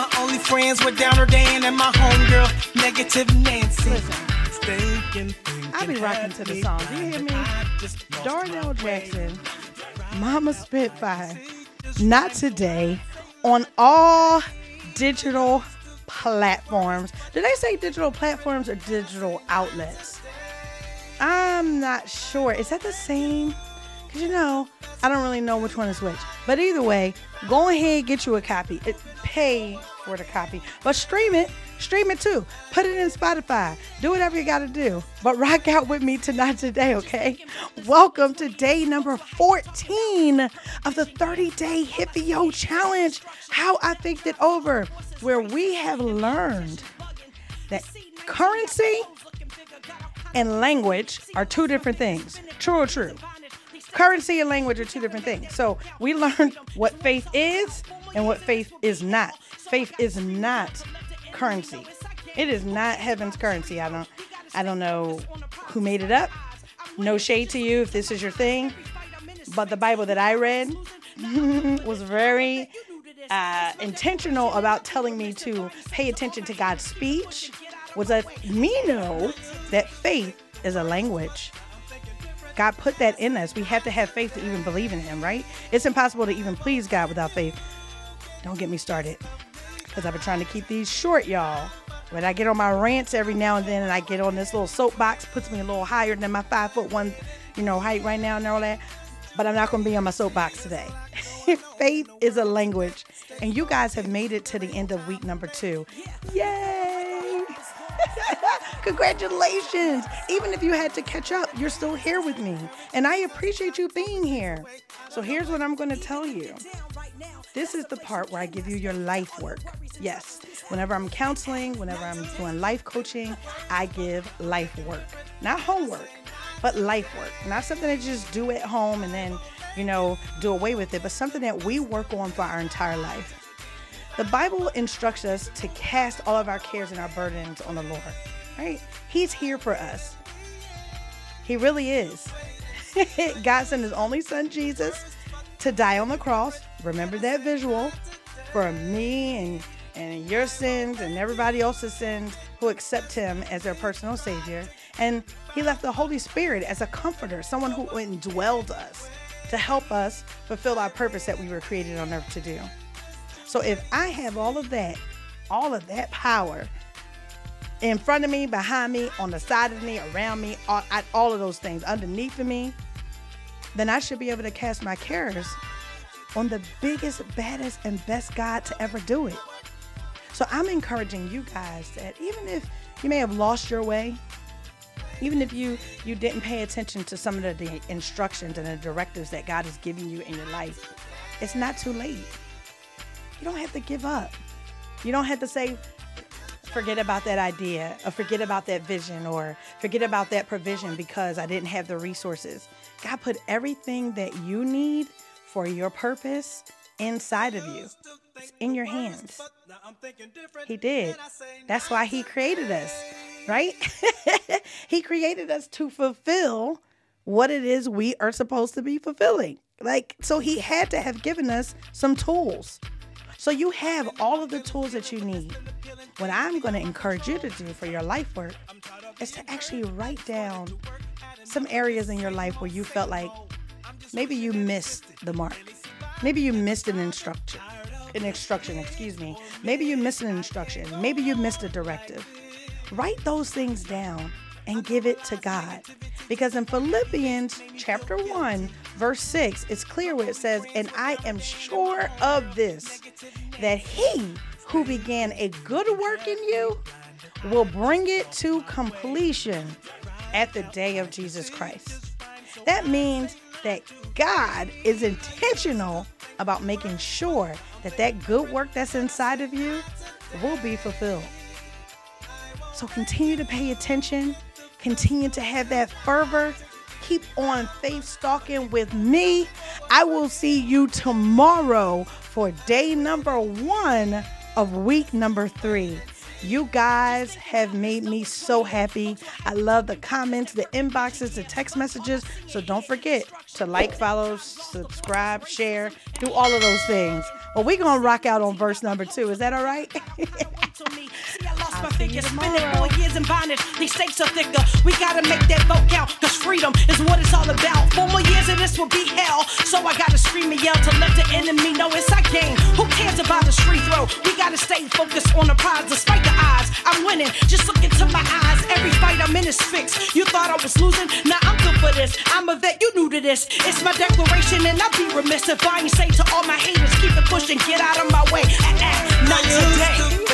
My only friends were Downer Dan and my homegirl, Negative Nancy. Listen. I'll be rocking to the song. Do you hear me? Darnell Jackson, Mama Spitfire. Not today. On all digital platforms. Did they say digital platforms or digital outlets? I'm not sure. Is that the same? Because you know, I don't really know which one is which. But either way, go ahead get you a copy. It, pay for the copy, but stream it. Stream it too. Put it in Spotify. Do whatever you got to do. But rock out with me tonight, today, okay? Welcome to day number 14 of the 30 day HIFIO challenge. How I Faithed it Over, where we have learned that currency and language are two different things. True or true? Currency and language are two different things. So we learned what faith is and what faith is not. Faith is not currency. It is not heaven's currency. I don't I don't know who made it up. No shade to you if this is your thing. But the Bible that I read was very uh, intentional about telling me to pay attention to God's speech, was let me know that faith is a language. God put that in us. We have to have faith to even believe in Him, right? It's impossible to even please God without faith. Don't get me started. Because I've been trying to keep these short, y'all. But I get on my rants every now and then, and I get on this little soapbox, puts me a little higher than my five foot one, you know, height right now and all that. But I'm not going to be on my soapbox today. Faith is a language, and you guys have made it to the end of week number two. Yay! Congratulations! Even if you had to catch up, you're still here with me, and I appreciate you being here. So here's what I'm going to tell you. This is the part where I give you your life work. Yes, whenever I'm counseling, whenever I'm doing life coaching, I give life work. Not homework, but life work. Not something that you just do at home and then, you know, do away with it, but something that we work on for our entire life. The Bible instructs us to cast all of our cares and our burdens on the Lord, right? He's here for us. He really is. God sent his only son, Jesus, to die on the cross. Remember that visual for me and and your sins and everybody else's sins who accept him as their personal savior. And he left the Holy Spirit as a comforter, someone who indwelled us to help us fulfill our purpose that we were created on earth to do. So if I have all of that, all of that power in front of me, behind me, on the side of me, around me, all, all of those things underneath of me, then I should be able to cast my cares on the biggest, baddest, and best God to ever do it. So I'm encouraging you guys that even if you may have lost your way, even if you you didn't pay attention to some of the, the instructions and the directives that God is giving you in your life, it's not too late. You don't have to give up. You don't have to say, forget about that idea or forget about that vision or forget about that provision because I didn't have the resources. God put everything that you need for your purpose inside of you. It's in your hands. He did. That's why He created us, right? he created us to fulfill what it is we are supposed to be fulfilling. Like, so He had to have given us some tools. So you have all of the tools that you need. What I'm going to encourage you to do for your life work is to actually write down some areas in your life where you felt like maybe you missed the mark. Maybe you missed an instruction. An instruction, excuse me. Maybe you missed an instruction. Maybe you missed a directive. Write those things down and give it to God. Because in Philippians chapter 1, verse 6, it's clear where it says, And I am sure of this, that he who began a good work in you will bring it to completion at the day of Jesus Christ. That means that God is intentional about making sure that that good work that's inside of you will be fulfilled. So continue to pay attention, continue to have that fervor. Keep on faith stalking with me. I will see you tomorrow for day number one of week number three. You guys have made me so happy. I love the comments, the inboxes, the text messages. So don't forget to like, follow, subscribe, share, do all of those things. Well, we're going to rock out on verse number two. Is that all right? my figure. Spending four years in bondage, these stakes are thicker. We gotta make that vote count, cause freedom is what it's all about. Four more years and this will be hell. So I gotta scream and yell to let the enemy know it's our game. Who cares about the free throw? We gotta stay focused on the prize despite the odds. I'm winning, just look into my eyes. Every fight I'm in is fixed. You thought I was losing? Now I'm good for this. I'm a vet, you new to this. It's my declaration, and I'll be remiss if I ain't say to all my haters, keep it pushing, get out of my way. Ah, ah, not today.